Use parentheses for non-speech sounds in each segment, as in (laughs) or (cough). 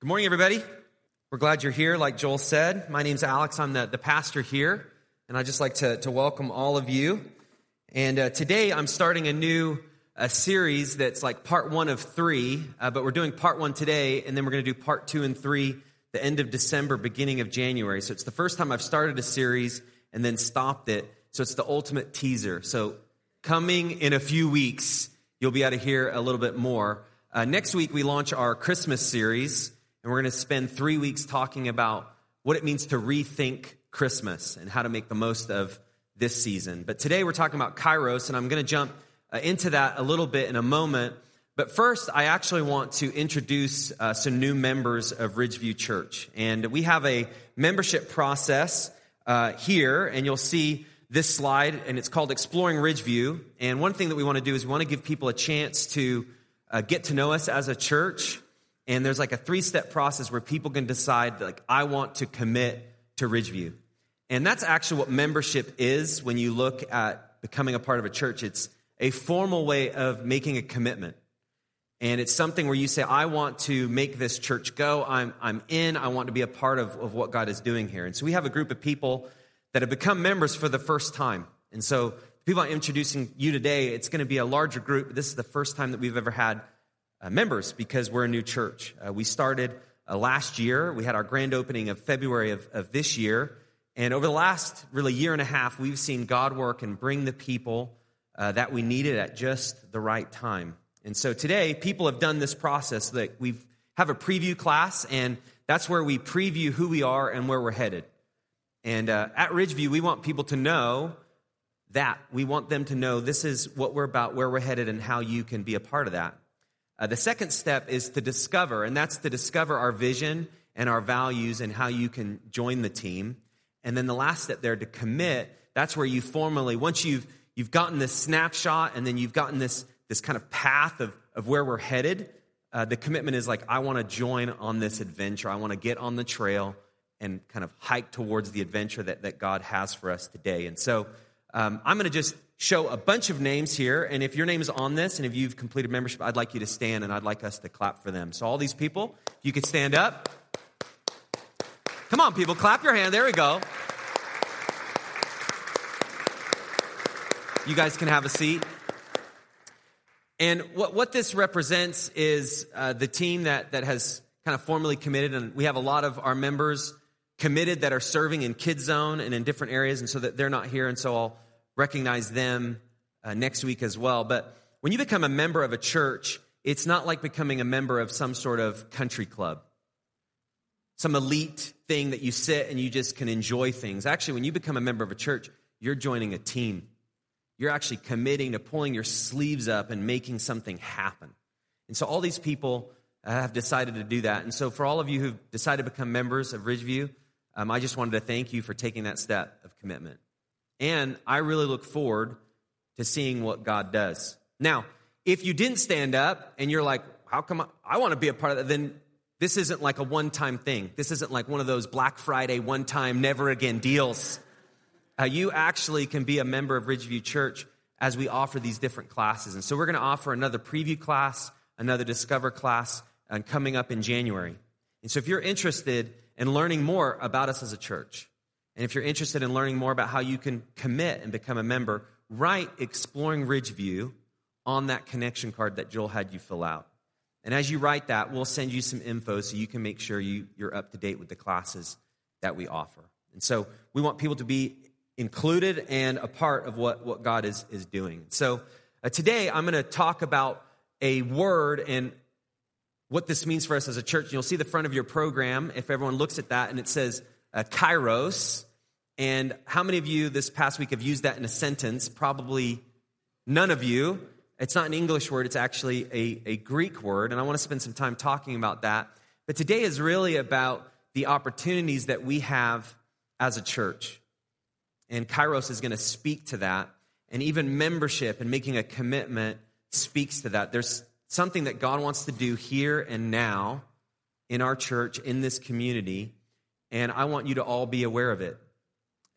Good morning, everybody. We're glad you're here. Like Joel said, my name's Alex. I'm the, the pastor here, and I'd just like to, to welcome all of you. And uh, today I'm starting a new uh, series that's like part one of three, uh, but we're doing part one today, and then we're going to do part two and three the end of December, beginning of January. So it's the first time I've started a series and then stopped it. So it's the ultimate teaser. So coming in a few weeks, you'll be able to hear a little bit more. Uh, next week, we launch our Christmas series. And we're going to spend three weeks talking about what it means to rethink Christmas and how to make the most of this season. But today we're talking about Kairos, and I'm going to jump uh, into that a little bit in a moment. But first, I actually want to introduce uh, some new members of Ridgeview Church. And we have a membership process uh, here, and you'll see this slide, and it's called Exploring Ridgeview. And one thing that we want to do is we want to give people a chance to uh, get to know us as a church and there's like a three step process where people can decide, like, I want to commit to Ridgeview. And that's actually what membership is when you look at becoming a part of a church. It's a formal way of making a commitment. And it's something where you say, I want to make this church go. I'm, I'm in. I want to be a part of, of what God is doing here. And so we have a group of people that have become members for the first time. And so the people I'm introducing you today, it's going to be a larger group. This is the first time that we've ever had uh, members because we're a new church. Uh, we started uh, last year. We had our grand opening of February of, of this year. And over the last really year and a half, we've seen God work and bring the people uh, that we needed at just the right time. And so today, people have done this process that we have a preview class, and that's where we preview who we are and where we're headed. And uh, at Ridgeview, we want people to know that. We want them to know this is what we're about, where we're headed, and how you can be a part of that. Uh, the second step is to discover, and that's to discover our vision and our values and how you can join the team. And then the last step there to commit, that's where you formally, once you've, you've gotten this snapshot and then you've gotten this, this kind of path of, of where we're headed, uh, the commitment is like, I want to join on this adventure. I want to get on the trail and kind of hike towards the adventure that, that God has for us today. And so um, I'm going to just show a bunch of names here. And if your name is on this and if you've completed membership, I'd like you to stand and I'd like us to clap for them. So, all these people, you could stand up. Come on, people, clap your hand. There we go. You guys can have a seat. And what, what this represents is uh, the team that, that has kind of formally committed, and we have a lot of our members committed that are serving in Kids Zone and in different areas, and so that they're not here, and so I'll recognize them uh, next week as well. But when you become a member of a church, it's not like becoming a member of some sort of country club, some elite thing that you sit and you just can enjoy things. Actually, when you become a member of a church, you're joining a team. You're actually committing to pulling your sleeves up and making something happen. And so all these people uh, have decided to do that. And so for all of you who've decided to become members of Ridgeview, um, I just wanted to thank you for taking that step of commitment. And I really look forward to seeing what God does. Now, if you didn't stand up and you're like, how come I, I want to be a part of that, then this isn't like a one time thing. This isn't like one of those Black Friday, one time, never again deals. Uh, you actually can be a member of Ridgeview Church as we offer these different classes. And so we're going to offer another preview class, another discover class, and uh, coming up in January. And so if you're interested in learning more about us as a church, and if you're interested in learning more about how you can commit and become a member, write Exploring Ridgeview on that connection card that Joel had you fill out. And as you write that, we'll send you some info so you can make sure you, you're up to date with the classes that we offer. And so we want people to be included and a part of what, what God is, is doing. So uh, today I'm going to talk about a word and what this means for us as a church. You'll see the front of your program if everyone looks at that and it says uh, kairos. And how many of you this past week have used that in a sentence? Probably none of you. It's not an English word, it's actually a, a Greek word. And I want to spend some time talking about that. But today is really about the opportunities that we have as a church. And Kairos is going to speak to that. And even membership and making a commitment speaks to that. There's something that God wants to do here and now in our church, in this community. And I want you to all be aware of it.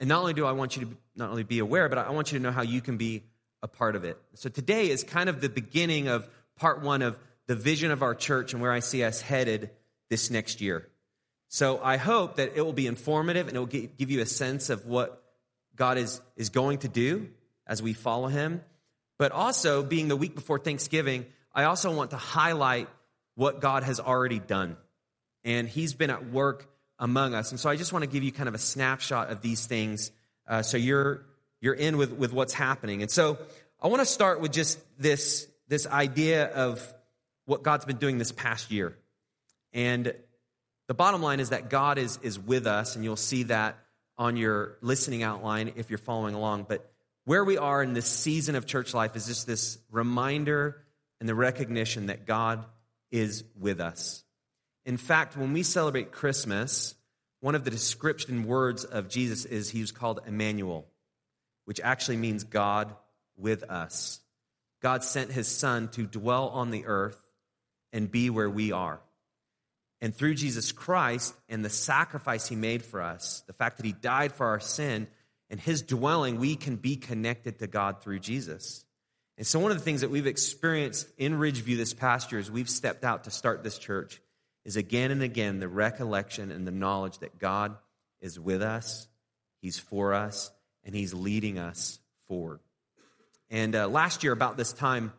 And not only do I want you to not only be aware, but I want you to know how you can be a part of it. So today is kind of the beginning of part one of the vision of our church and where I see us headed this next year. So I hope that it will be informative and it will give you a sense of what God is, is going to do as we follow him. But also, being the week before Thanksgiving, I also want to highlight what God has already done. And he's been at work among us. And so I just want to give you kind of a snapshot of these things uh, so you're, you're in with, with what's happening. And so I want to start with just this, this idea of what God's been doing this past year. And the bottom line is that God is, is with us, and you'll see that on your listening outline if you're following along. But where we are in this season of church life is just this reminder and the recognition that God is with us. In fact, when we celebrate Christmas, one of the description words of Jesus is he was called Emmanuel, which actually means God with us. God sent his son to dwell on the earth and be where we are. And through Jesus Christ and the sacrifice he made for us, the fact that he died for our sin and his dwelling, we can be connected to God through Jesus. And so, one of the things that we've experienced in Ridgeview this past year is we've stepped out to start this church is again and again the recollection and the knowledge that God is with us, He's for us, and He's leading us forward. And uh, last year, about this time,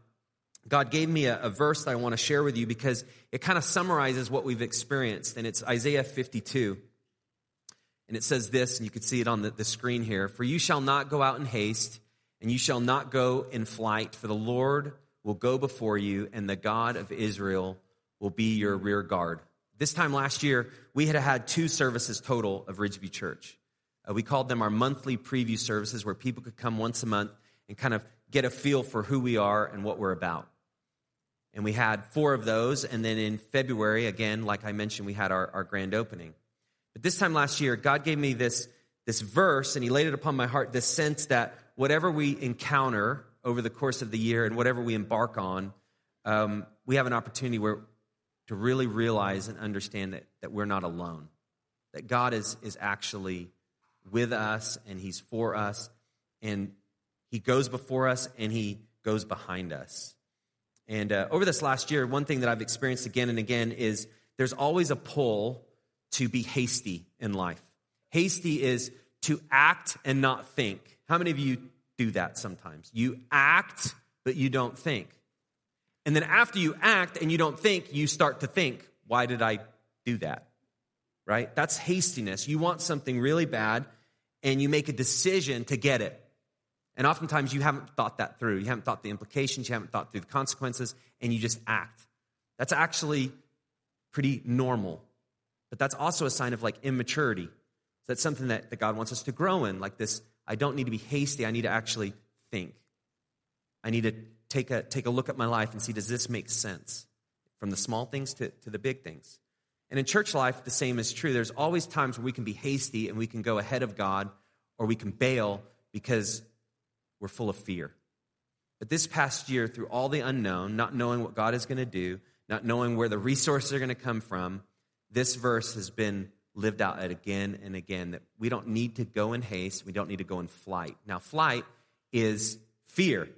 God gave me a, a verse that I want to share with you because it kind of summarizes what we've experienced. And it's Isaiah 52. And it says this, and you can see it on the, the screen here For you shall not go out in haste, and you shall not go in flight, for the Lord will go before you, and the God of Israel will be your rear guard. This time last year, we had had two services total of Ridgeview Church. Uh, we called them our monthly preview services, where people could come once a month and kind of get a feel for who we are and what we're about. And we had four of those. And then in February, again, like I mentioned, we had our, our grand opening. But this time last year, God gave me this, this verse and He laid it upon my heart this sense that whatever we encounter over the course of the year and whatever we embark on, um, we have an opportunity where, to really realize and understand that, that we're not alone, that God is, is actually with us and He's for us, and He goes before us and He goes behind us. And uh, over this last year, one thing that I've experienced again and again is there's always a pull to be hasty in life. Hasty is to act and not think. How many of you do that sometimes? You act, but you don't think. And then after you act and you don't think, you start to think, why did I do that? Right? That's hastiness. You want something really bad and you make a decision to get it. And oftentimes you haven't thought that through. You haven't thought the implications, you haven't thought through the consequences, and you just act. That's actually pretty normal. But that's also a sign of like immaturity. So that's something that, that God wants us to grow in. Like this, I don't need to be hasty, I need to actually think. I need to take a, take a look at my life and see does this make sense? From the small things to, to the big things. And in church life, the same is true. There's always times where we can be hasty and we can go ahead of God or we can bail because we're full of fear. But this past year, through all the unknown, not knowing what God is going to do, not knowing where the resources are going to come from, this verse has been lived out again and again that we don't need to go in haste, we don't need to go in flight. Now, flight is fear.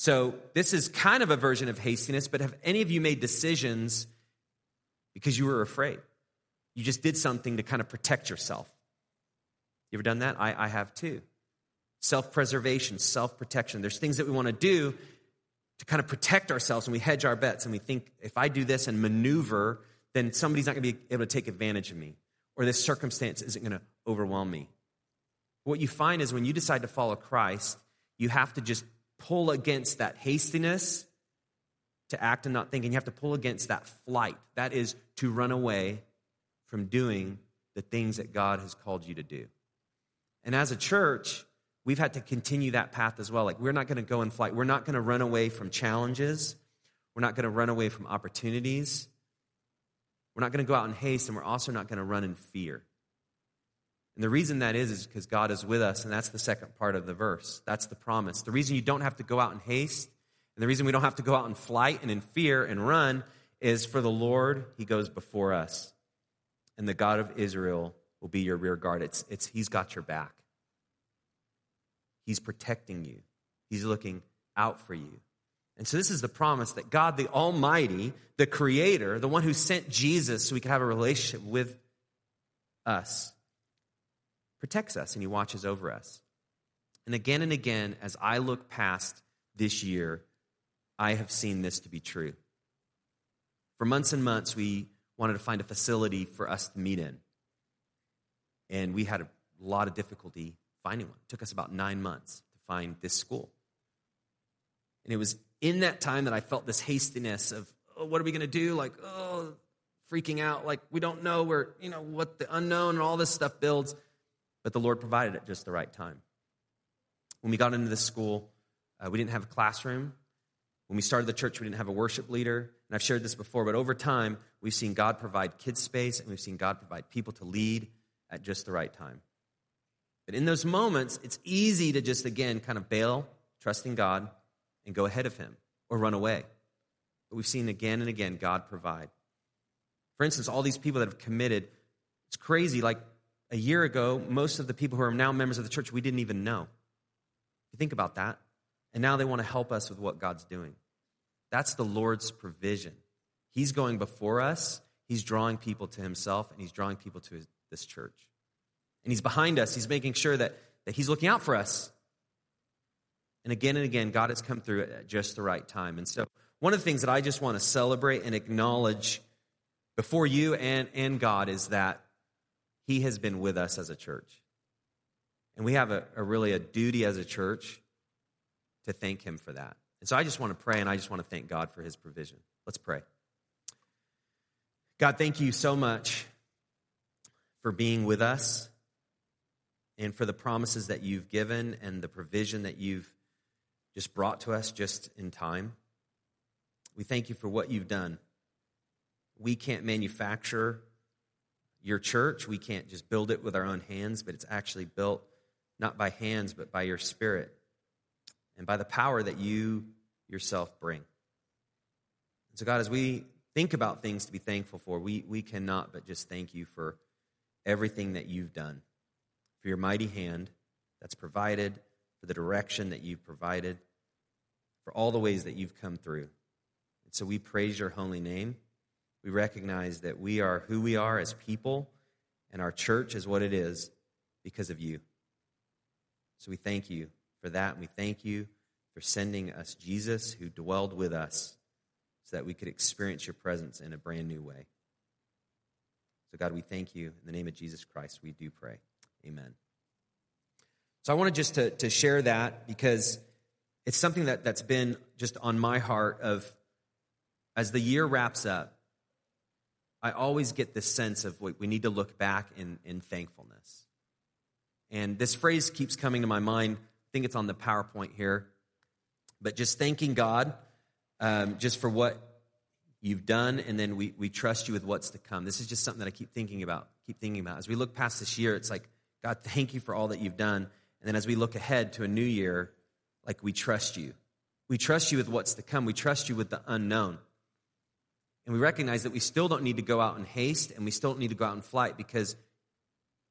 So, this is kind of a version of hastiness, but have any of you made decisions because you were afraid? You just did something to kind of protect yourself. You ever done that? I, I have too self preservation, self protection. There's things that we want to do to kind of protect ourselves and we hedge our bets and we think if I do this and maneuver, then somebody's not going to be able to take advantage of me or this circumstance isn't going to overwhelm me. What you find is when you decide to follow Christ, you have to just pull against that hastiness to act and not think, and you have to pull against that flight. That is to run away from doing the things that God has called you to do. And as a church, we've had to continue that path as well. Like, we're not going to go in flight. We're not going to run away from challenges. We're not going to run away from opportunities. We're not going to go out in haste, and we're also not going to run in fear. And the reason that is, is because God is with us, and that's the second part of the verse. That's the promise. The reason you don't have to go out in haste, and the reason we don't have to go out in flight and in fear and run, is for the Lord, He goes before us. And the God of Israel will be your rear guard. It's, it's, he's got your back. He's protecting you, He's looking out for you. And so, this is the promise that God, the Almighty, the Creator, the one who sent Jesus so we could have a relationship with us, protects us and He watches over us. And again and again, as I look past this year, I have seen this to be true. For months and months, we wanted to find a facility for us to meet in. And we had a lot of difficulty finding one. It took us about nine months to find this school. And it was in that time that I felt this hastiness of, oh, what are we going to do? Like, oh, freaking out. Like, we don't know where, you know, what the unknown and all this stuff builds. But the Lord provided at just the right time. When we got into this school, uh, we didn't have a classroom. When we started the church, we didn't have a worship leader. And I've shared this before, but over time, we've seen God provide kids space and we've seen God provide people to lead at just the right time. But in those moments, it's easy to just, again, kind of bail, trusting God, and go ahead of Him or run away. But we've seen again and again God provide. For instance, all these people that have committed, it's crazy. Like a year ago, most of the people who are now members of the church, we didn't even know. You think about that. And now they want to help us with what God's doing. That's the Lord's provision. He's going before us, He's drawing people to Himself, and He's drawing people to his, this church. And He's behind us, He's making sure that, that He's looking out for us. And again and again, God has come through at just the right time. And so, one of the things that I just want to celebrate and acknowledge before you and, and God is that He has been with us as a church. And we have a, a really a duty as a church to thank Him for that. And so I just want to pray and I just want to thank God for His provision. Let's pray. God, thank you so much for being with us and for the promises that you've given and the provision that you've just brought to us just in time. We thank you for what you've done. We can't manufacture your church. We can't just build it with our own hands, but it's actually built not by hands, but by your spirit and by the power that you yourself bring. And so, God, as we think about things to be thankful for, we, we cannot but just thank you for everything that you've done, for your mighty hand that's provided, for the direction that you've provided, for all the ways that you've come through. And so we praise your holy name. We recognize that we are who we are as people, and our church is what it is because of you. So we thank you for that. And we thank you for sending us Jesus who dwelled with us so that we could experience your presence in a brand new way. So, God, we thank you. In the name of Jesus Christ, we do pray. Amen. So, I wanted just to, to share that because it's something that, that's been just on my heart of as the year wraps up, I always get this sense of we need to look back in, in thankfulness. And this phrase keeps coming to my mind. I think it's on the PowerPoint here. But just thanking God um, just for what you've done, and then we, we trust you with what's to come. This is just something that I keep thinking about, keep thinking about. As we look past this year, it's like, God, thank you for all that you've done. And then as we look ahead to a new year, like we trust you. We trust you with what's to come. We trust you with the unknown. And we recognize that we still don't need to go out in haste and we still don't need to go out in flight because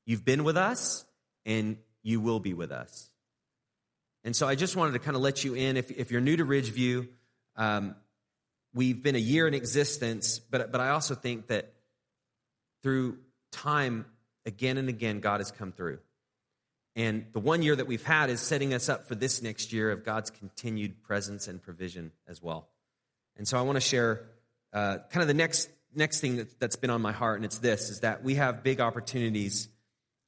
you've been with us and you will be with us. And so I just wanted to kind of let you in. If, if you're new to Ridgeview, um, we've been a year in existence, but, but I also think that through time, again and again, God has come through. And the one year that we've had is setting us up for this next year of God's continued presence and provision as well. And so I want to share uh, kind of the next next thing that, that's been on my heart, and it's this: is that we have big opportunities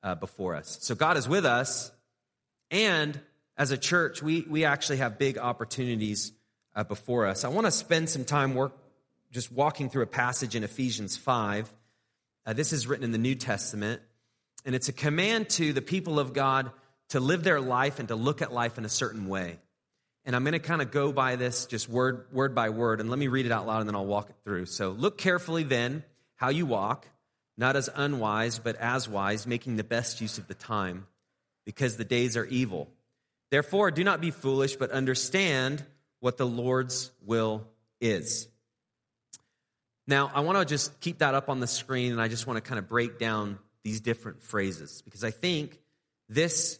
uh, before us. So God is with us, and as a church, we, we actually have big opportunities uh, before us. I want to spend some time work just walking through a passage in Ephesians 5. Uh, this is written in the New Testament, and it's a command to the people of God to live their life and to look at life in a certain way. And I'm going to kind of go by this just word, word by word, and let me read it out loud and then I'll walk it through. So, look carefully then how you walk not as unwise, but as wise, making the best use of the time, because the days are evil. Therefore, do not be foolish, but understand what the Lord's will is. Now, I want to just keep that up on the screen, and I just want to kind of break down these different phrases because I think this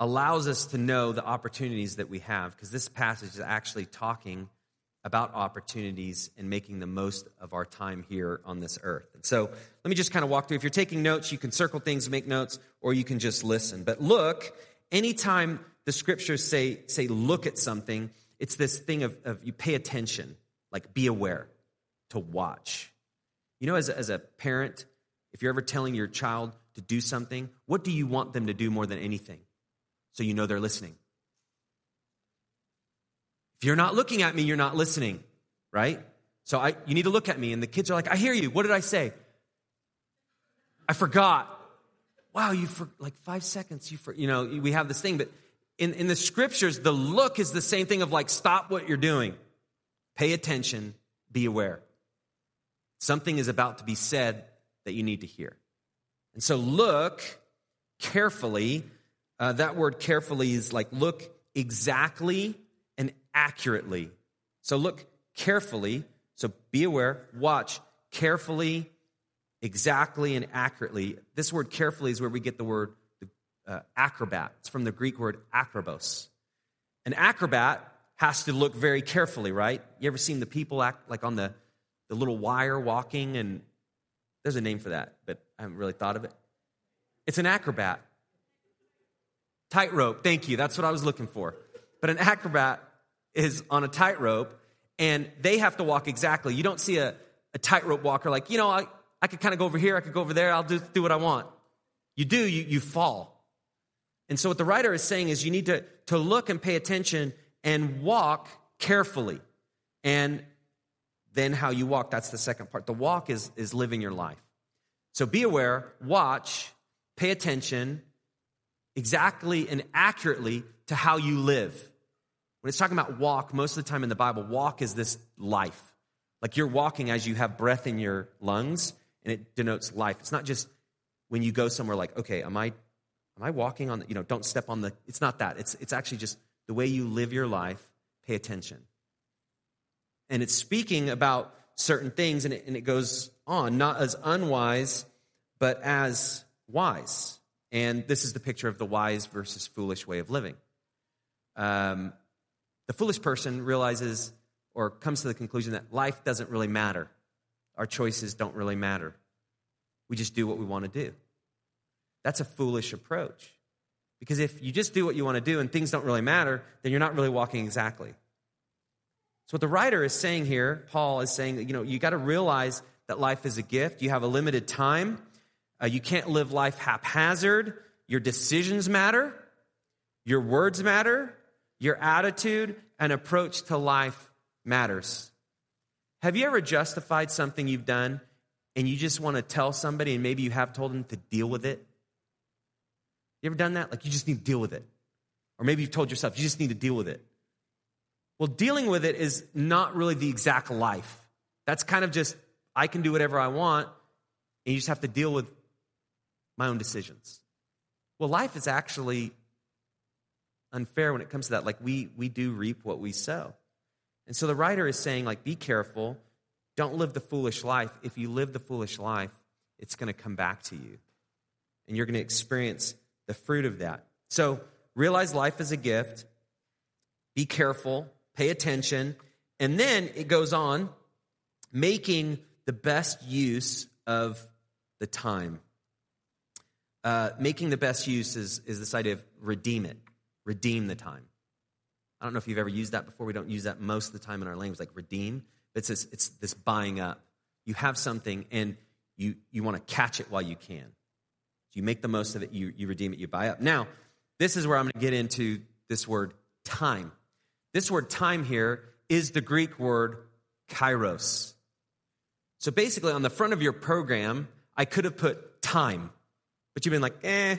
allows us to know the opportunities that we have because this passage is actually talking about opportunities and making the most of our time here on this earth. And so let me just kind of walk through. If you're taking notes, you can circle things, make notes, or you can just listen. But look, anytime the scriptures say, say look at something, it's this thing of, of you pay attention, like be aware, to watch. You know, as a, as a parent, if you're ever telling your child to do something, what do you want them to do more than anything? So you know they're listening. If you're not looking at me, you're not listening, right? So I, you need to look at me. And the kids are like, I hear you. What did I say? I forgot. Wow, you for like five seconds. You for, you know, we have this thing, but in, in the scriptures, the look is the same thing of like, stop what you're doing. Pay attention. Be aware. Something is about to be said that you need to hear. And so look carefully. Uh, that word carefully is like look exactly and accurately. So look carefully. So be aware, watch carefully, exactly, and accurately. This word carefully is where we get the word uh, acrobat. It's from the Greek word acrobos. An acrobat has to look very carefully, right? You ever seen the people act like on the, the little wire walking? And there's a name for that, but I haven't really thought of it. It's an acrobat. Tightrope, thank you. That's what I was looking for. But an acrobat is on a tightrope and they have to walk exactly. You don't see a, a tightrope walker like, you know, I, I could kind of go over here, I could go over there, I'll do, do what I want. You do, you, you fall. And so what the writer is saying is you need to, to look and pay attention and walk carefully. And then how you walk, that's the second part. The walk is, is living your life. So be aware, watch, pay attention exactly and accurately to how you live. When it's talking about walk, most of the time in the Bible, walk is this life. Like you're walking as you have breath in your lungs, and it denotes life. It's not just when you go somewhere like, okay, am I am I walking on the, you know, don't step on the it's not that. It's it's actually just the way you live your life, pay attention. And it's speaking about certain things, and it, and it goes on, not as unwise, but as wise. And this is the picture of the wise versus foolish way of living. Um, the foolish person realizes or comes to the conclusion that life doesn't really matter. Our choices don't really matter. We just do what we want to do. That's a foolish approach. Because if you just do what you want to do and things don't really matter, then you're not really walking exactly. So, what the writer is saying here, Paul is saying you know, you got to realize that life is a gift. You have a limited time. Uh, you can't live life haphazard. Your decisions matter. Your words matter. Your attitude and approach to life matters. Have you ever justified something you've done and you just want to tell somebody and maybe you have told them to deal with it? You ever done that? Like you just need to deal with it. Or maybe you've told yourself you just need to deal with it. Well, dealing with it is not really the exact life. That's kind of just, I can do whatever I want, and you just have to deal with my own decisions. Well, life is actually unfair when it comes to that. Like we we do reap what we sow. And so the writer is saying, like, be careful. Don't live the foolish life. If you live the foolish life, it's going to come back to you. And you're going to experience the fruit of that. So realize life is a gift. Be careful. Pay attention. And then it goes on making the best use of the time. Uh, making the best use is, is this idea of redeem it redeem the time. I don't know if you've ever used that before. We don't use that most of the time in our language, like redeem. But it's this, it's this buying up. You have something and you, you want to catch it while you can. You make the most of it, you, you redeem it, you buy up. Now, this is where I'm going to get into this word time. This word time here is the Greek word kairos. So basically, on the front of your program, I could have put time, but you've been like, eh,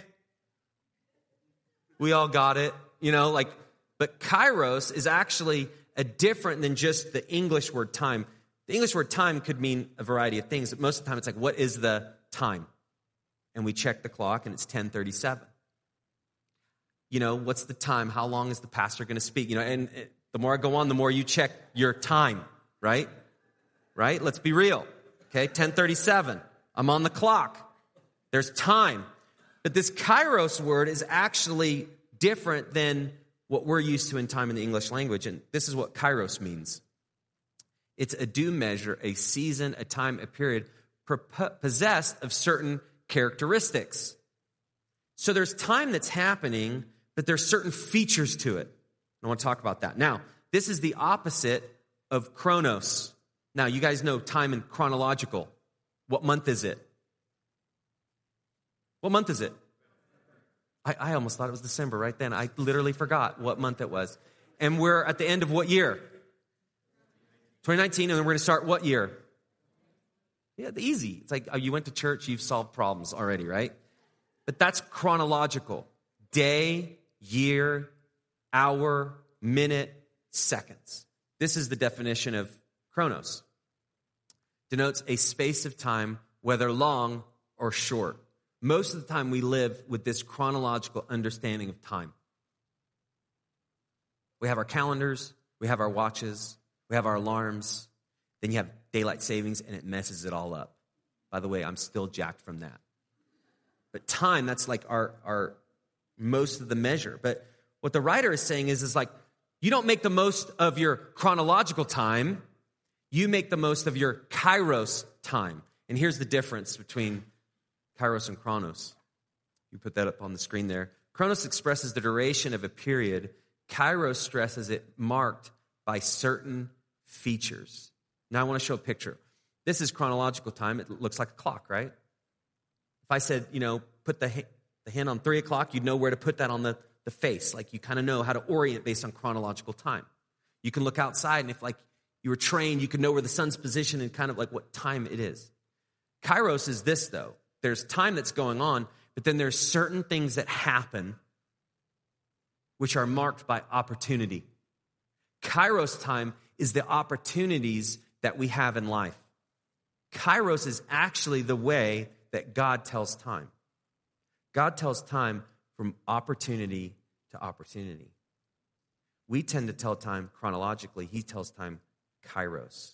we all got it, you know, like, but kairos is actually a different than just the English word time. The English word time could mean a variety of things, but most of the time it's like, what is the time? And we check the clock and it's 1037. You know, what's the time? How long is the pastor going to speak? You know, and the more I go on, the more you check your time, right? Right? Let's be real. Okay, 1037. I'm on the clock. There's time. But this kairos word is actually different than what we're used to in time in the English language. And this is what kairos means It's a due measure, a season, a time, a period possessed of certain characteristics. So there's time that's happening, but there's certain features to it. I want to talk about that. Now, this is the opposite of chronos. Now, you guys know time and chronological. What month is it? What month is it? I, I almost thought it was December right then. I literally forgot what month it was. And we're at the end of what year? 2019, and then we're going to start what year? Yeah, easy. It's like oh, you went to church, you've solved problems already, right? But that's chronological day, year, hour, minute, seconds. This is the definition of chronos. Denotes a space of time, whether long or short. Most of the time, we live with this chronological understanding of time. We have our calendars, we have our watches, we have our alarms, then you have daylight savings, and it messes it all up. By the way, I'm still jacked from that. But time, that's like our, our most of the measure. But what the writer is saying is, is like, you don't make the most of your chronological time, you make the most of your kairos time. And here's the difference between Kairos and Chronos. You put that up on the screen there. Chronos expresses the duration of a period. Kairos stresses it marked by certain features. Now I want to show a picture. This is chronological time. It looks like a clock, right? If I said, you know, put the, the hand on three o'clock, you'd know where to put that on the, the face. Like you kind of know how to orient based on chronological time. You can look outside, and if like you were trained, you could know where the sun's position and kind of like what time it is. Kairos is this, though there's time that's going on, but then there's certain things that happen which are marked by opportunity. Kairos time is the opportunities that we have in life. Kairos is actually the way that God tells time. God tells time from opportunity to opportunity. We tend to tell time chronologically, He tells time kairos.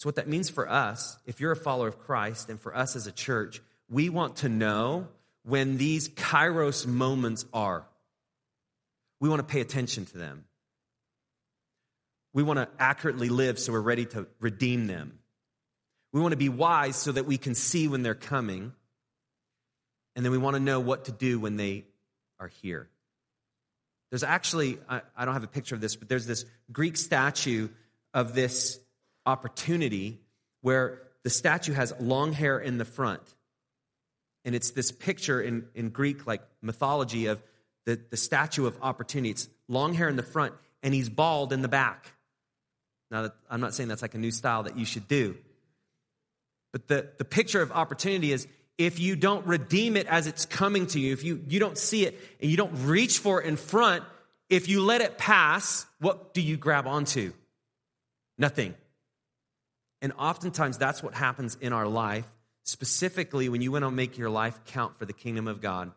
So, what that means for us, if you're a follower of Christ, and for us as a church, we want to know when these kairos moments are. We want to pay attention to them. We want to accurately live so we're ready to redeem them. We want to be wise so that we can see when they're coming. And then we want to know what to do when they are here. There's actually, I, I don't have a picture of this, but there's this Greek statue of this opportunity where the statue has long hair in the front. And it's this picture in, in Greek, like mythology, of the, the statue of opportunity. It's long hair in the front, and he's bald in the back. Now, that, I'm not saying that's like a new style that you should do. But the, the picture of opportunity is if you don't redeem it as it's coming to you, if you, you don't see it and you don't reach for it in front, if you let it pass, what do you grab onto? Nothing. And oftentimes that's what happens in our life, specifically when you want to make your life count for the kingdom of God.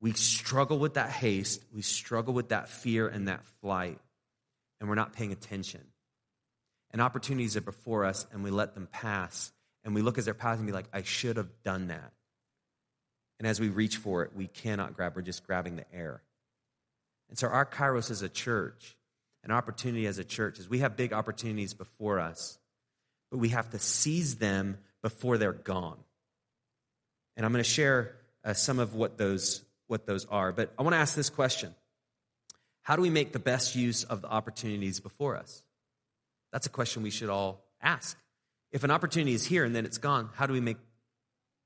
We struggle with that haste, we struggle with that fear and that flight, and we're not paying attention. And opportunities are before us, and we let them pass. And we look as they're passing and be like, I should have done that. And as we reach for it, we cannot grab, we're just grabbing the air. And so, our Kairos as a church an opportunity as a church is we have big opportunities before us, but we have to seize them before they're gone. And I'm going to share uh, some of what those, what those are. But I want to ask this question How do we make the best use of the opportunities before us? That's a question we should all ask. If an opportunity is here and then it's gone, how do we make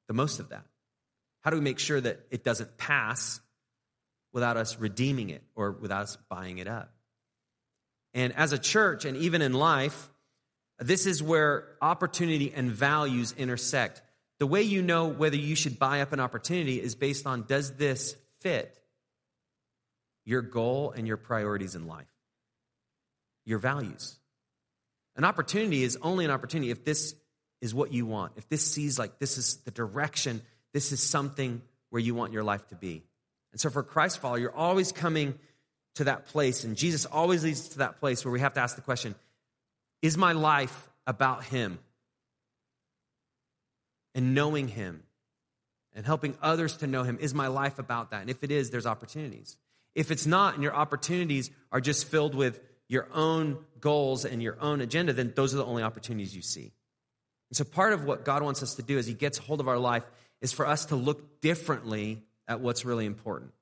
the most of that? How do we make sure that it doesn't pass without us redeeming it or without us buying it up? And as a church and even in life, this is where opportunity and values intersect. The way you know whether you should buy up an opportunity is based on does this fit your goal and your priorities in life, your values. An opportunity is only an opportunity if this is what you want, if this sees like this is the direction, this is something where you want your life to be. And so for Christ follower, you're always coming to that place. And Jesus always leads us to that place where we have to ask the question Is my life about Him? And knowing Him and helping others to know Him, is my life about that? And if it is, there's opportunities. If it's not, and your opportunities are just filled with your own goals and your own agenda, then those are the only opportunities you see. And so part of what God wants us to do as He gets hold of our life is for us to look differently at what's really important.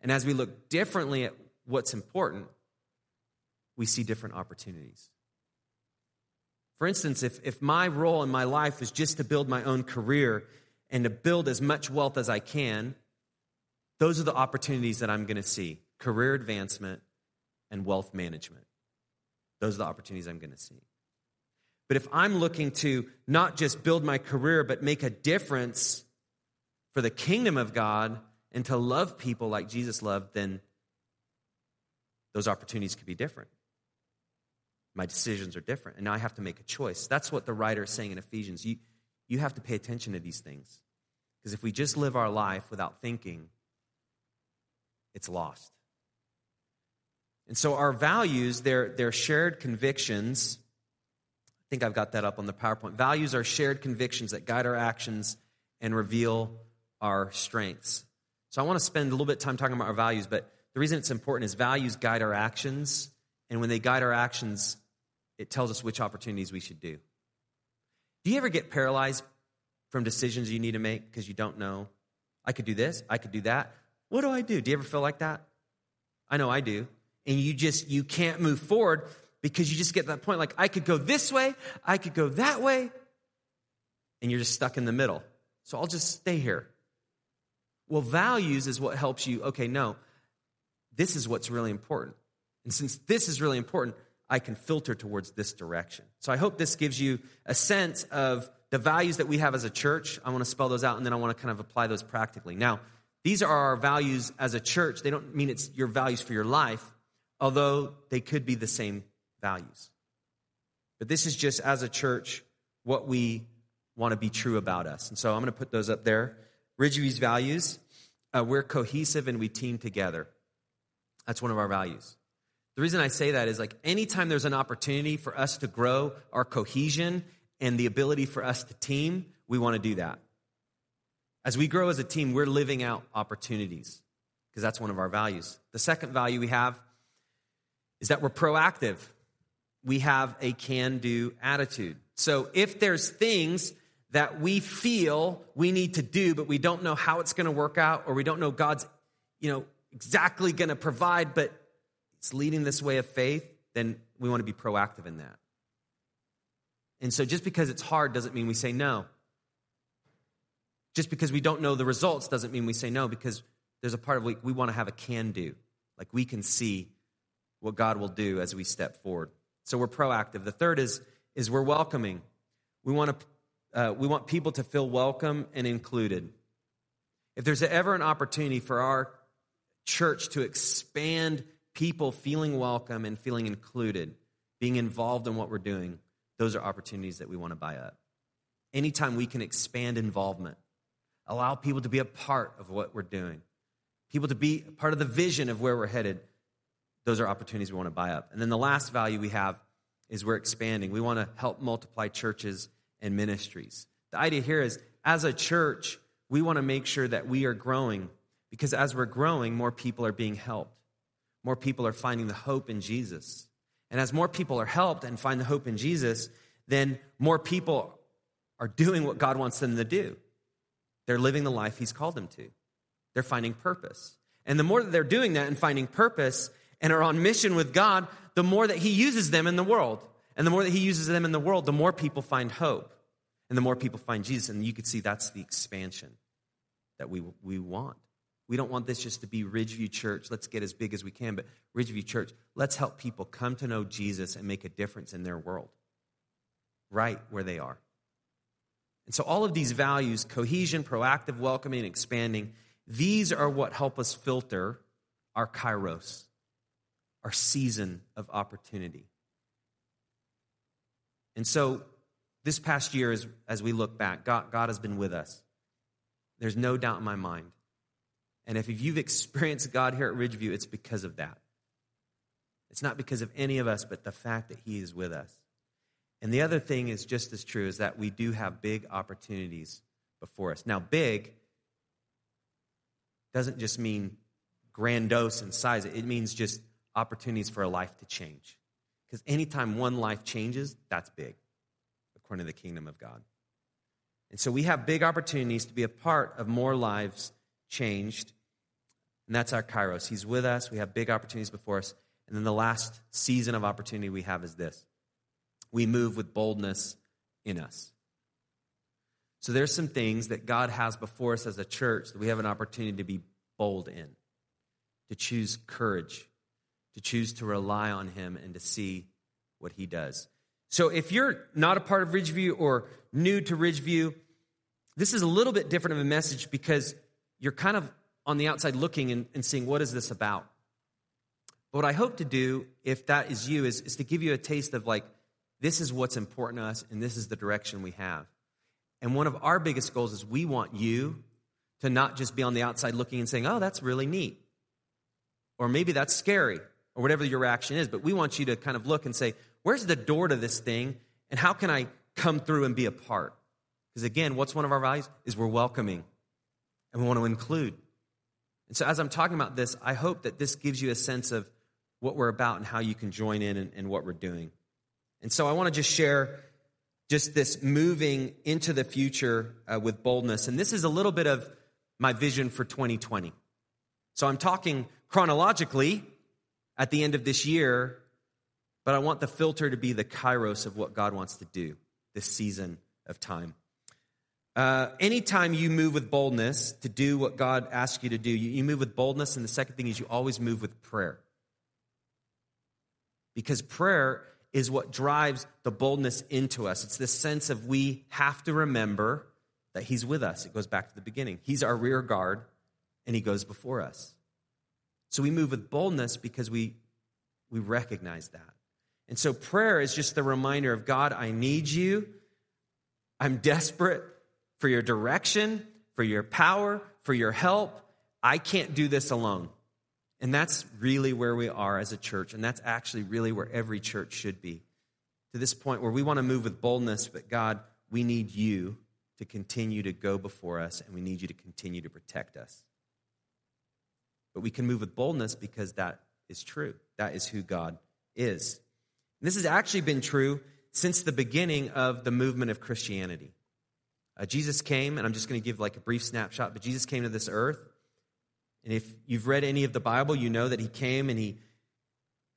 And as we look differently at what's important, we see different opportunities. For instance, if, if my role in my life is just to build my own career and to build as much wealth as I can, those are the opportunities that I'm going to see career advancement and wealth management. Those are the opportunities I'm going to see. But if I'm looking to not just build my career, but make a difference for the kingdom of God and to love people like Jesus loved, then those opportunities could be different. My decisions are different. And now I have to make a choice. That's what the writer is saying in Ephesians. You, you have to pay attention to these things. Because if we just live our life without thinking, it's lost. And so our values, they're, they're shared convictions. I think I've got that up on the PowerPoint. Values are shared convictions that guide our actions and reveal our strengths. So I want to spend a little bit of time talking about our values, but the reason it's important is values guide our actions. And when they guide our actions, it tells us which opportunities we should do. Do you ever get paralyzed from decisions you need to make because you don't know? I could do this, I could do that. What do I do? Do you ever feel like that? I know I do. And you just you can't move forward because you just get that point like I could go this way, I could go that way, and you're just stuck in the middle. So I'll just stay here. Well, values is what helps you, okay, no, this is what's really important. And since this is really important, I can filter towards this direction. So I hope this gives you a sense of the values that we have as a church. I want to spell those out and then I want to kind of apply those practically. Now, these are our values as a church. They don't mean it's your values for your life, although they could be the same values. But this is just as a church what we want to be true about us. And so I'm going to put those up there. Ridgeview's values uh, we're cohesive and we team together. That's one of our values. The reason I say that is like anytime there's an opportunity for us to grow our cohesion and the ability for us to team, we want to do that. As we grow as a team, we're living out opportunities because that's one of our values. The second value we have is that we're proactive. We have a can do attitude. So if there's things that we feel we need to do, but we don't know how it's going to work out, or we don't know God's, you know, exactly going to provide, but it's leading this way of faith, then we want to be proactive in that. And so just because it's hard doesn't mean we say no. Just because we don't know the results doesn't mean we say no, because there's a part of we, we want to have a can do. Like we can see what God will do as we step forward. So we're proactive. The third is, is we're welcoming. We want, to, uh, we want people to feel welcome and included. If there's ever an opportunity for our church to expand people feeling welcome and feeling included, being involved in what we're doing, those are opportunities that we want to buy up. Anytime we can expand involvement, allow people to be a part of what we're doing, people to be part of the vision of where we're headed, those are opportunities we want to buy up. And then the last value we have is we're expanding. We want to help multiply churches and ministries. The idea here is as a church, we want to make sure that we are growing because as we're growing, more people are being helped more people are finding the hope in Jesus. And as more people are helped and find the hope in Jesus, then more people are doing what God wants them to do. They're living the life He's called them to. They're finding purpose. And the more that they're doing that and finding purpose and are on mission with God, the more that He uses them in the world. And the more that He uses them in the world, the more people find hope. And the more people find Jesus. And you can see that's the expansion that we, we want. We don't want this just to be Ridgeview Church. Let's get as big as we can, but Ridgeview Church, let's help people come to know Jesus and make a difference in their world, right where they are. And so, all of these values cohesion, proactive, welcoming, expanding these are what help us filter our kairos, our season of opportunity. And so, this past year, as, as we look back, God, God has been with us. There's no doubt in my mind. And if you've experienced God here at Ridgeview, it's because of that. It's not because of any of us, but the fact that He is with us. And the other thing is just as true is that we do have big opportunities before us. Now, big doesn't just mean grandiose in size, it means just opportunities for a life to change. Because anytime one life changes, that's big, according to the kingdom of God. And so we have big opportunities to be a part of more lives changed. And that's our Kairos. He's with us. We have big opportunities before us. And then the last season of opportunity we have is this we move with boldness in us. So there's some things that God has before us as a church that we have an opportunity to be bold in, to choose courage, to choose to rely on Him and to see what He does. So if you're not a part of Ridgeview or new to Ridgeview, this is a little bit different of a message because you're kind of on the outside looking and, and seeing what is this about. But what I hope to do, if that is you, is, is to give you a taste of like, this is what's important to us and this is the direction we have. And one of our biggest goals is we want you to not just be on the outside looking and saying, oh, that's really neat. Or maybe that's scary, or whatever your reaction is. But we want you to kind of look and say, where's the door to this thing? And how can I come through and be a part? Because again, what's one of our values? Is we're welcoming and we want to include. And so as I'm talking about this, I hope that this gives you a sense of what we're about and how you can join in and, and what we're doing. And so I want to just share just this moving into the future uh, with boldness. And this is a little bit of my vision for 2020. So I'm talking chronologically at the end of this year, but I want the filter to be the kairos of what God wants to do this season of time. Uh, anytime you move with boldness to do what God asks you to do, you, you move with boldness. And the second thing is you always move with prayer. Because prayer is what drives the boldness into us. It's this sense of we have to remember that He's with us. It goes back to the beginning. He's our rear guard, and He goes before us. So we move with boldness because we, we recognize that. And so prayer is just the reminder of God, I need you. I'm desperate for your direction, for your power, for your help. I can't do this alone. And that's really where we are as a church. And that's actually really where every church should be. To this point where we want to move with boldness, but God, we need you to continue to go before us, and we need you to continue to protect us. But we can move with boldness because that is true. That is who God is. And this has actually been true since the beginning of the movement of Christianity. Uh, Jesus came, and I'm just going to give like a brief snapshot, but Jesus came to this earth and if you've read any of the Bible, you know that he came and he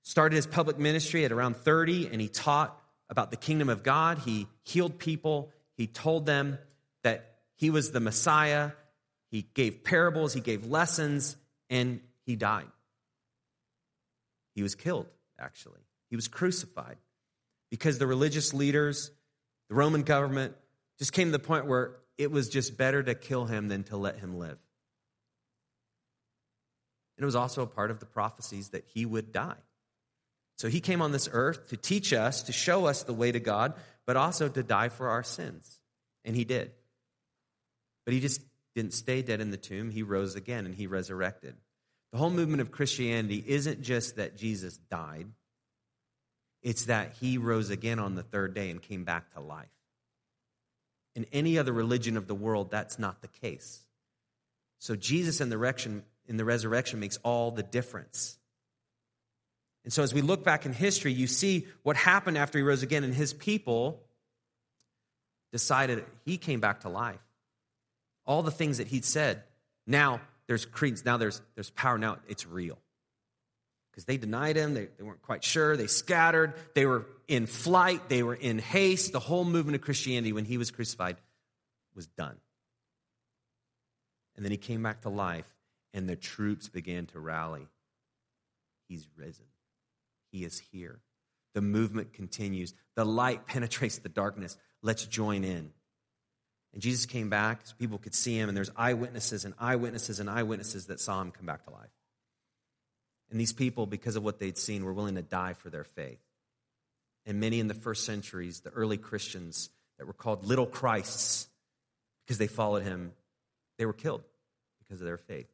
started his public ministry at around 30 and he taught about the kingdom of God. He healed people. He told them that he was the Messiah. He gave parables, he gave lessons, and he died. He was killed, actually. He was crucified because the religious leaders, the Roman government, just came to the point where it was just better to kill him than to let him live. And it was also a part of the prophecies that he would die. So he came on this earth to teach us, to show us the way to God, but also to die for our sins. And he did. But he just didn't stay dead in the tomb. He rose again and he resurrected. The whole movement of Christianity isn't just that Jesus died, it's that he rose again on the third day and came back to life. In any other religion of the world, that's not the case. So Jesus and the in the resurrection makes all the difference. And so, as we look back in history, you see what happened after he rose again, and his people decided he came back to life. All the things that he'd said, now there's credence, now there's, there's power, now it's real. Because they denied him, they, they weren't quite sure, they scattered, they were in flight, they were in haste. The whole movement of Christianity, when he was crucified, was done. And then he came back to life and the troops began to rally. He's risen. He is here. The movement continues. The light penetrates the darkness. Let's join in. And Jesus came back so people could see him, and there's eyewitnesses and eyewitnesses and eyewitnesses that saw him come back to life. And these people, because of what they'd seen, were willing to die for their faith. And many in the first centuries, the early Christians that were called little Christs, because they followed him, they were killed because of their faith.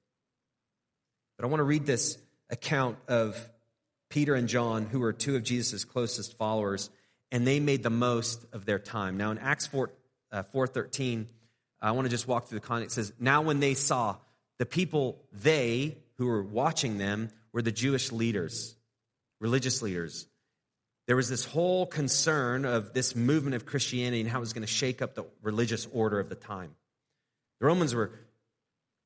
But I want to read this account of Peter and John, who were two of Jesus' closest followers, and they made the most of their time. Now, in Acts 4, uh, 4.13, I want to just walk through the context. It says, Now when they saw the people, they who were watching them were the Jewish leaders. religious leaders. There was this whole concern of this movement of Christianity and how it was going to shake up the religious order of the time. The Romans were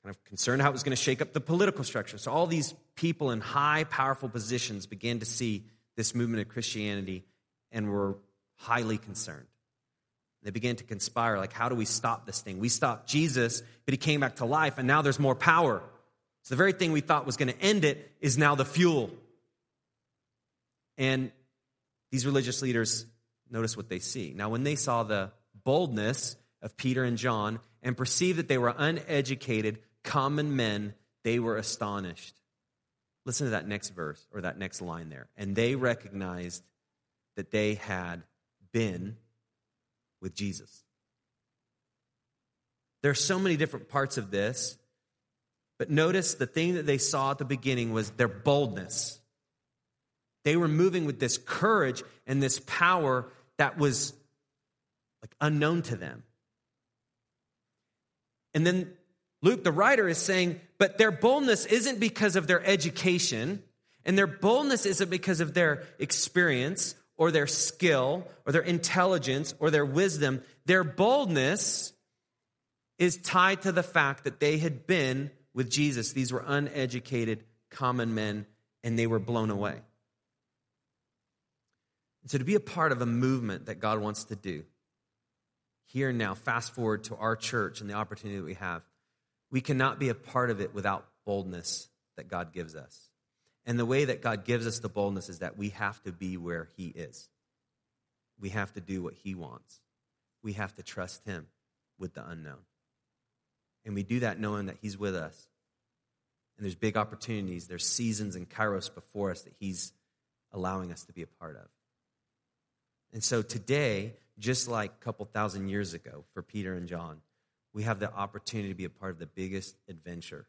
kind of concerned how it was going to shake up the political structure. So all these people in high, powerful positions began to see this movement of Christianity and were highly concerned. They began to conspire like, how do we stop this thing? We stopped Jesus, but he came back to life, and now there's more power. So the very thing we thought was going to end it is now the fuel. And these religious leaders notice what they see. Now, when they saw the boldness of Peter and John and perceived that they were uneducated, common men, they were astonished. Listen to that next verse or that next line there. And they recognized that they had been with Jesus. There are so many different parts of this, but notice the thing that they saw at the beginning was their boldness. They were moving with this courage and this power that was like unknown to them. And then Luke, the writer, is saying, but their boldness isn't because of their education, and their boldness isn't because of their experience or their skill or their intelligence or their wisdom. Their boldness is tied to the fact that they had been with Jesus. These were uneducated, common men, and they were blown away. And so, to be a part of a movement that God wants to do, here and now, fast forward to our church and the opportunity that we have, we cannot be a part of it without boldness that God gives us. And the way that God gives us the boldness is that we have to be where He is. We have to do what He wants. We have to trust Him with the unknown. And we do that knowing that He's with us. And there's big opportunities, there's seasons and kairos before us that He's allowing us to be a part of. And so today, just like a couple thousand years ago for Peter and John, we have the opportunity to be a part of the biggest adventure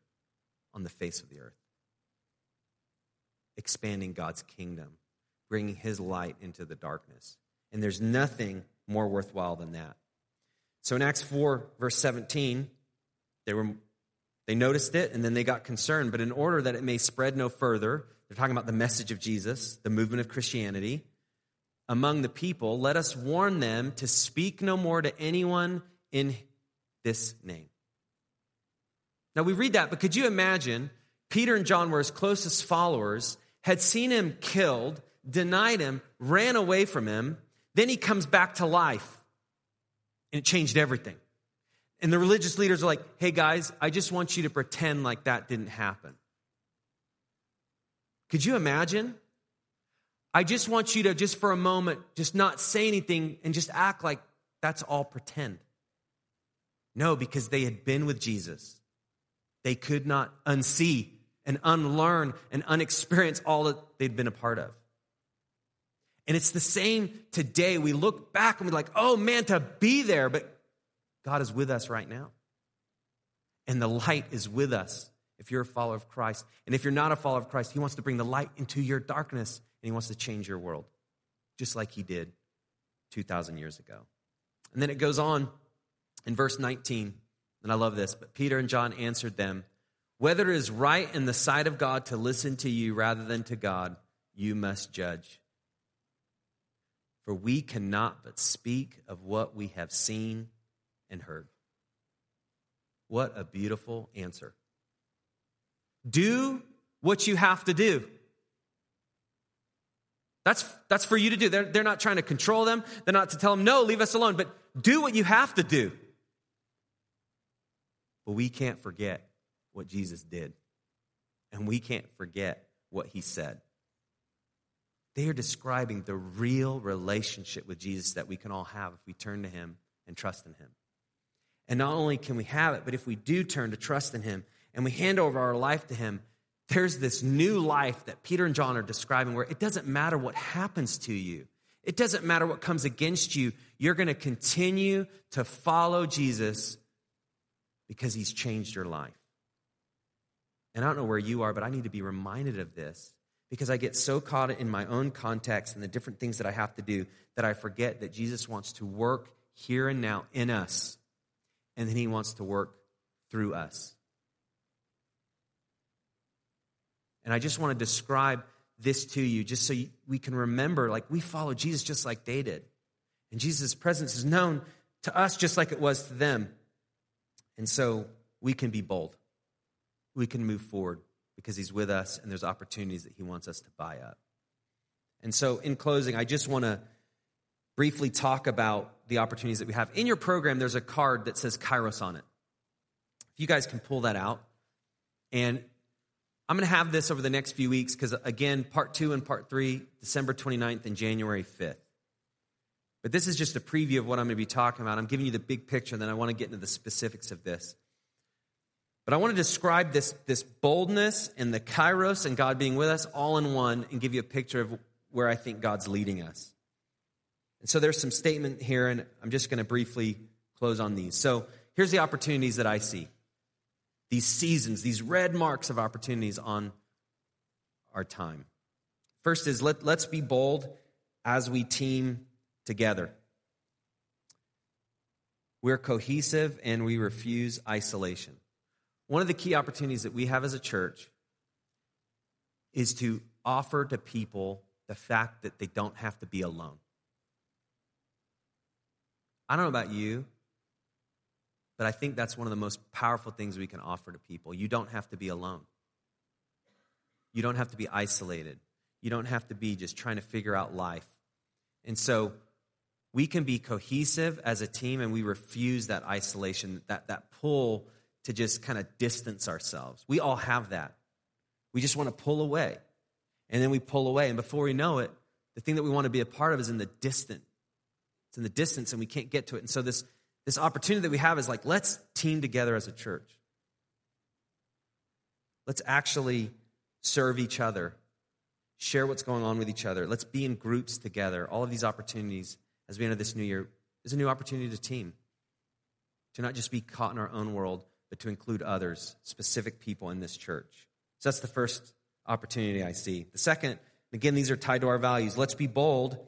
on the face of the earth expanding God's kingdom, bringing his light into the darkness. And there's nothing more worthwhile than that. So in Acts 4, verse 17, they were they noticed it and then they got concerned, but in order that it may spread no further, they're talking about the message of Jesus, the movement of Christianity among the people, let us warn them to speak no more to anyone in this name. Now we read that, but could you imagine Peter and John were his closest followers had seen him killed, denied him, ran away from him. Then he comes back to life. And it changed everything. And the religious leaders are like, hey guys, I just want you to pretend like that didn't happen. Could you imagine? I just want you to, just for a moment, just not say anything and just act like that's all pretend. No, because they had been with Jesus. They could not unsee and unlearn and unexperience all that they'd been a part of. And it's the same today. We look back and we're like, oh man, to be there, but God is with us right now. And the light is with us if you're a follower of Christ. And if you're not a follower of Christ, He wants to bring the light into your darkness and He wants to change your world, just like He did 2,000 years ago. And then it goes on in verse 19, and I love this, but Peter and John answered them whether it is right in the sight of God to listen to you rather than to God, you must judge. For we cannot but speak of what we have seen and heard. What a beautiful answer. Do what you have to do. That's, that's for you to do. They're, they're not trying to control them. They're not to tell them, no, leave us alone, but do what you have to do. But we can't forget what Jesus did. And we can't forget what he said. They are describing the real relationship with Jesus that we can all have if we turn to him and trust in him. And not only can we have it, but if we do turn to trust in him and we hand over our life to him, there's this new life that Peter and John are describing where it doesn't matter what happens to you. It doesn't matter what comes against you. You're going to continue to follow Jesus because he's changed your life. And I don't know where you are, but I need to be reminded of this because I get so caught in my own context and the different things that I have to do that I forget that Jesus wants to work here and now in us. And then he wants to work through us. And I just want to describe this to you just so we can remember like we follow Jesus just like they did. And Jesus' presence is known to us just like it was to them. And so we can be bold. We can move forward because he's with us and there's opportunities that he wants us to buy up. And so, in closing, I just want to briefly talk about the opportunities that we have. In your program, there's a card that says Kairos on it. If you guys can pull that out. And I'm going to have this over the next few weeks because, again, part two and part three, December 29th and January 5th. But this is just a preview of what I'm going to be talking about. I'm giving you the big picture, and then I want to get into the specifics of this. But I want to describe this, this boldness and the kairos and God being with us all in one and give you a picture of where I think God's leading us. And so there's some statement here, and I'm just going to briefly close on these. So here's the opportunities that I see these seasons, these red marks of opportunities on our time. First is let, let's be bold as we team together. We're cohesive and we refuse isolation. One of the key opportunities that we have as a church is to offer to people the fact that they don't have to be alone. I don't know about you, but I think that's one of the most powerful things we can offer to people. You don't have to be alone. You don't have to be isolated. You don't have to be just trying to figure out life. And so we can be cohesive as a team and we refuse that isolation, that, that pull to just kind of distance ourselves. We all have that. We just want to pull away. And then we pull away. And before we know it, the thing that we want to be a part of is in the distant. In the distance and we can't get to it. And so this, this opportunity that we have is like, let's team together as a church. Let's actually serve each other, share what's going on with each other. Let's be in groups together. All of these opportunities as we enter this new year is a new opportunity to team, to not just be caught in our own world, but to include others, specific people in this church. So that's the first opportunity I see. The second, again, these are tied to our values. Let's be bold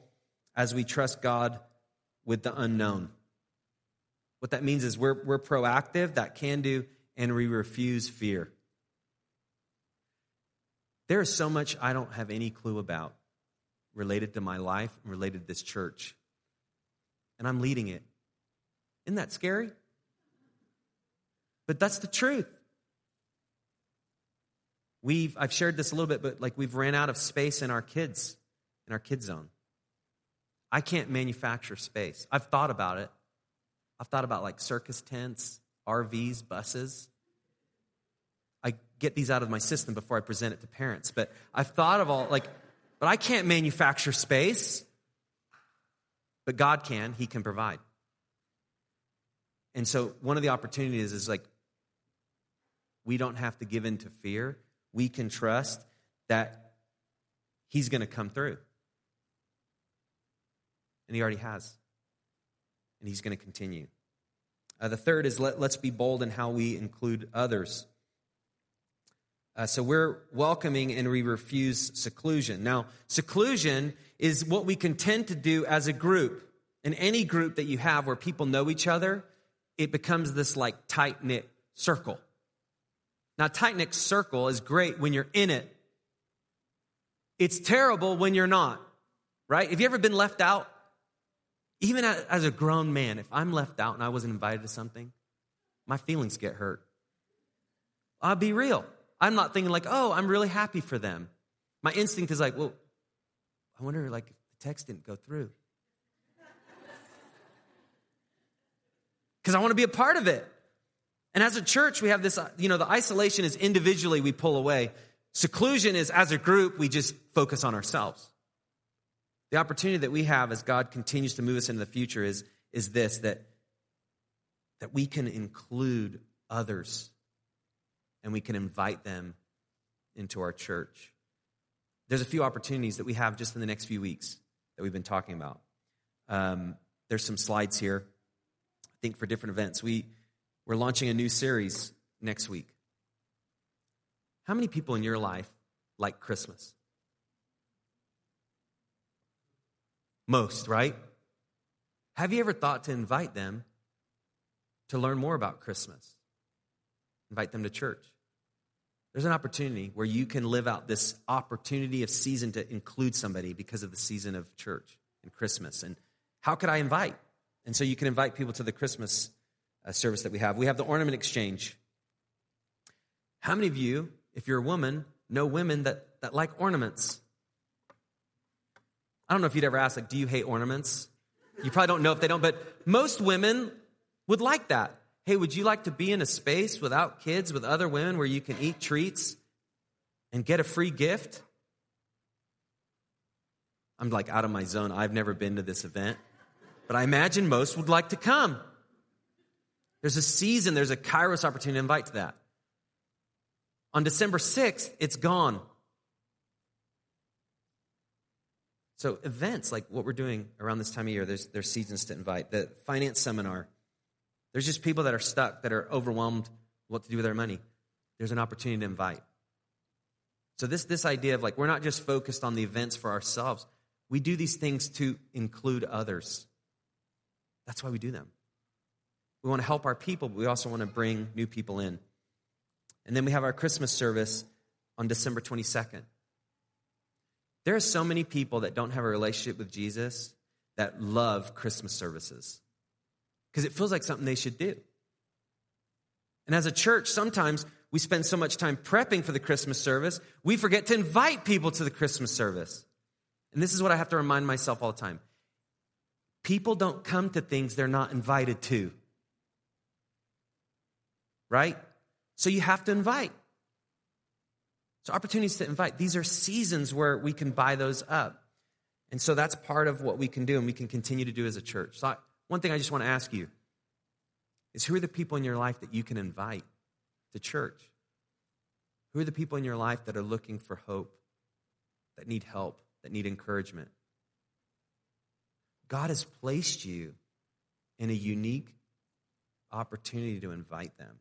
as we trust God with the unknown. What that means is we're, we're proactive, that can do, and we refuse fear. There is so much I don't have any clue about related to my life and related to this church and I'm leading it. Isn't that scary? But that's the truth. We've, I've shared this a little bit, but like we've ran out of space in our kids, in our kid zone. I can't manufacture space. I've thought about it. I've thought about like circus tents, RVs, buses. I get these out of my system before I present it to parents, but I've thought of all, like, but I can't manufacture space. But God can, He can provide. And so one of the opportunities is like we don't have to give in to fear. We can trust that He's going to come through. And He already has. And He's going to continue. Uh, the third is let, let's be bold in how we include others. Uh, so we're welcoming and we refuse seclusion. Now, seclusion is what we can tend to do as a group. In any group that you have where people know each other, it becomes this like tight knit circle. Now, tight knit circle is great when you're in it. It's terrible when you're not, right? Have you ever been left out? Even as a grown man, if I'm left out and I wasn't invited to something, my feelings get hurt. I'll be real. I'm not thinking like, oh, I'm really happy for them. My instinct is like, well, I wonder like if the text didn't go through. (laughs) Because I want to be a part of it. And as a church, we have this, uh, you know, the isolation is individually we pull away. Seclusion is as a group, we just focus on ourselves. The opportunity that we have as God continues to move us into the future is, is this that, that we can include others and we can invite them into our church. There's a few opportunities that we have just in the next few weeks that we've been talking about. Um, there's some slides here, I think, for different events. We, we're launching a new series next week. How many people in your life like Christmas? Most, right? Have you ever thought to invite them to learn more about Christmas? Invite them to church. there's an opportunity where you can live out this opportunity of season to include somebody because of the season of church and Christmas. And how could I invite? And so you can invite people to the Christmas uh, service that we have. We have the ornament exchange. How many of you, if you're a woman, know women that, that like ornaments? I don't know if you'd ever ask, like, do you hate ornaments? You probably don't know if they don't, but most women would like that. Hey, would you like to be in a space without kids, with other women, where you can eat treats and get a free gift? I'm like out of my zone. I've never been to this event, but I imagine most would like to come. There's a season, there's a Kairos opportunity to invite to that. On December 6th, it's gone. So, events like what we're doing around this time of year, there's, there's seasons to invite. The finance seminar, there's just people that are stuck, that are overwhelmed what to do with their money. There's an opportunity to invite. So, this, this idea of like, we're not just focused on the events for ourselves, we do these things to include others. That's why we do them. We want to help our people, but we also want to bring new people in. And then we have our Christmas service on December 22nd. There are so many people that don't have a relationship with Jesus that love Christmas services because it feels like something they should do. And as a church, sometimes we spend so much time prepping for the Christmas service, we forget to invite people to the Christmas service. And this is what I have to remind myself all the time people don't come to things they're not invited to. Right? So you have to invite. So, opportunities to invite. These are seasons where we can buy those up. And so that's part of what we can do and we can continue to do as a church. So, I, one thing I just want to ask you is who are the people in your life that you can invite to church? Who are the people in your life that are looking for hope, that need help, that need encouragement? God has placed you in a unique opportunity to invite them.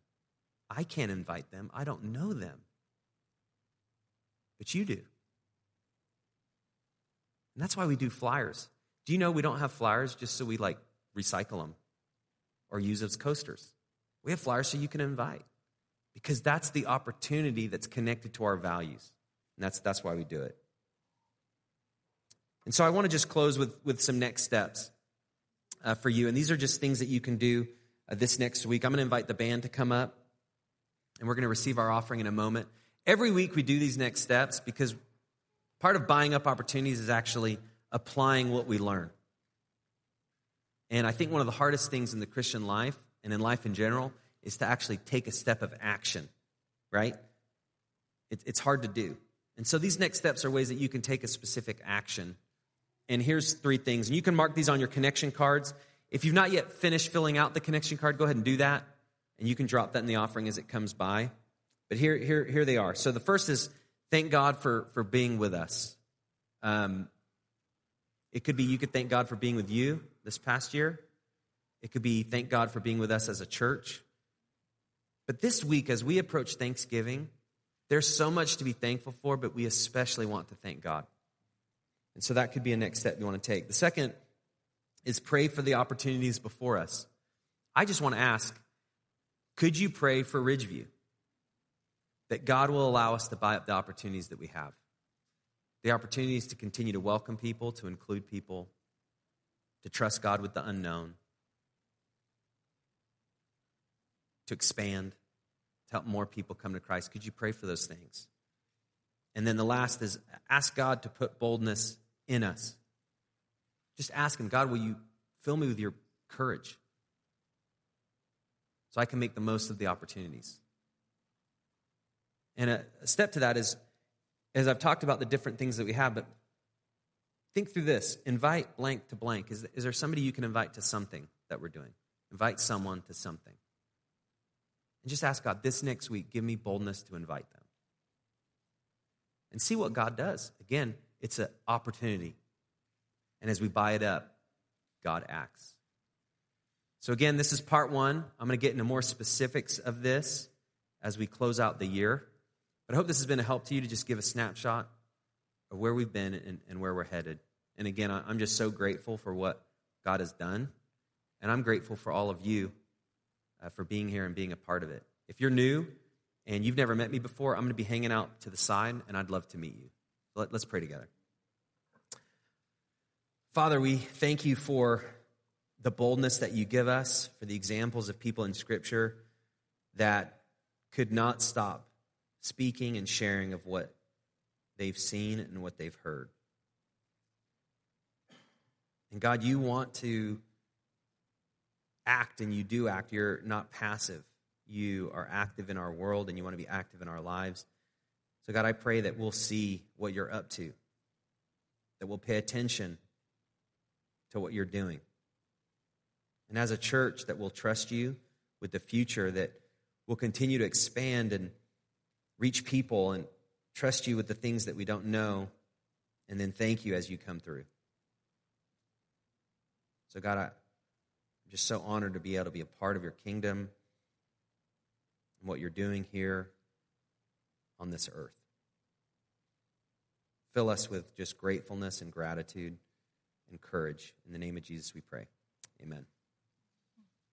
I can't invite them, I don't know them but you do. And that's why we do flyers. Do you know we don't have flyers just so we like recycle them or use as coasters? We have flyers so you can invite because that's the opportunity that's connected to our values. And that's, that's why we do it. And so I want to just close with, with some next steps uh, for you. And these are just things that you can do uh, this next week. I'm going to invite the band to come up, and we're going to receive our offering in a moment. Every week we do these next steps because part of buying up opportunities is actually applying what we learn. And I think one of the hardest things in the Christian life and in life in general is to actually take a step of action, right? It, it's hard to do. And so these next steps are ways that you can take a specific action. And here's three things. And you can mark these on your connection cards. If you've not yet finished filling out the connection card, go ahead and do that. And you can drop that in the offering as it comes by. But here, here, here they are. So the first is thank God for, for being with us. Um, it could be you could thank God for being with you this past year. It could be thank God for being with us as a church. But this week, as we approach Thanksgiving, there's so much to be thankful for, but we especially want to thank God. And so that could be a next step you want to take. The second is pray for the opportunities before us. I just want to ask could you pray for Ridgeview? That God will allow us to buy up the opportunities that we have. The opportunities to continue to welcome people, to include people, to trust God with the unknown, to expand, to help more people come to Christ. Could you pray for those things? And then the last is ask God to put boldness in us. Just ask Him, God, will you fill me with your courage so I can make the most of the opportunities? And a, step to that is, as I've talked about the different things that we have, but think through this invite blank to blank. Is, is there somebody you can invite to something that we're doing? Invite someone to something. And just ask God, this next week, give me boldness to invite them. And see what God does. Again, it's an opportunity. And as we buy it up, God acts. So, again, this is part one. I'm going to get into more specifics of this as we close out the year. But I hope this has been a help to you to just give a snapshot of where we've been and, and where we're headed. And again, I'm just so grateful for what God has done. And I'm grateful for all of you uh, for being here and being a part of it. If you're new and you've never met me before, I'm going to be hanging out to the side, and I'd love to meet you. Let, us pray together. Father, we thank you for the boldness that you give us, for the examples of people in Scripture that could not stop speaking and sharing of what they've seen and what they've heard. And God, you want to act and you do act. You're not passive. You are active in our world and you want to be active in our lives. So, God, I pray that we'll see what you're up to, that we'll pay attention to what you're doing. And as a church, that we'll trust you with the future, that we'll continue to expand and reach people and trust you with the things that we don't know, and then thank you as you come through. So, God, I'm just so honored to be able to be a part of your kingdom and what you're doing here on this earth. Fill us with just gratefulness and gratitude and courage. In the name of Jesus, we pray. Amen.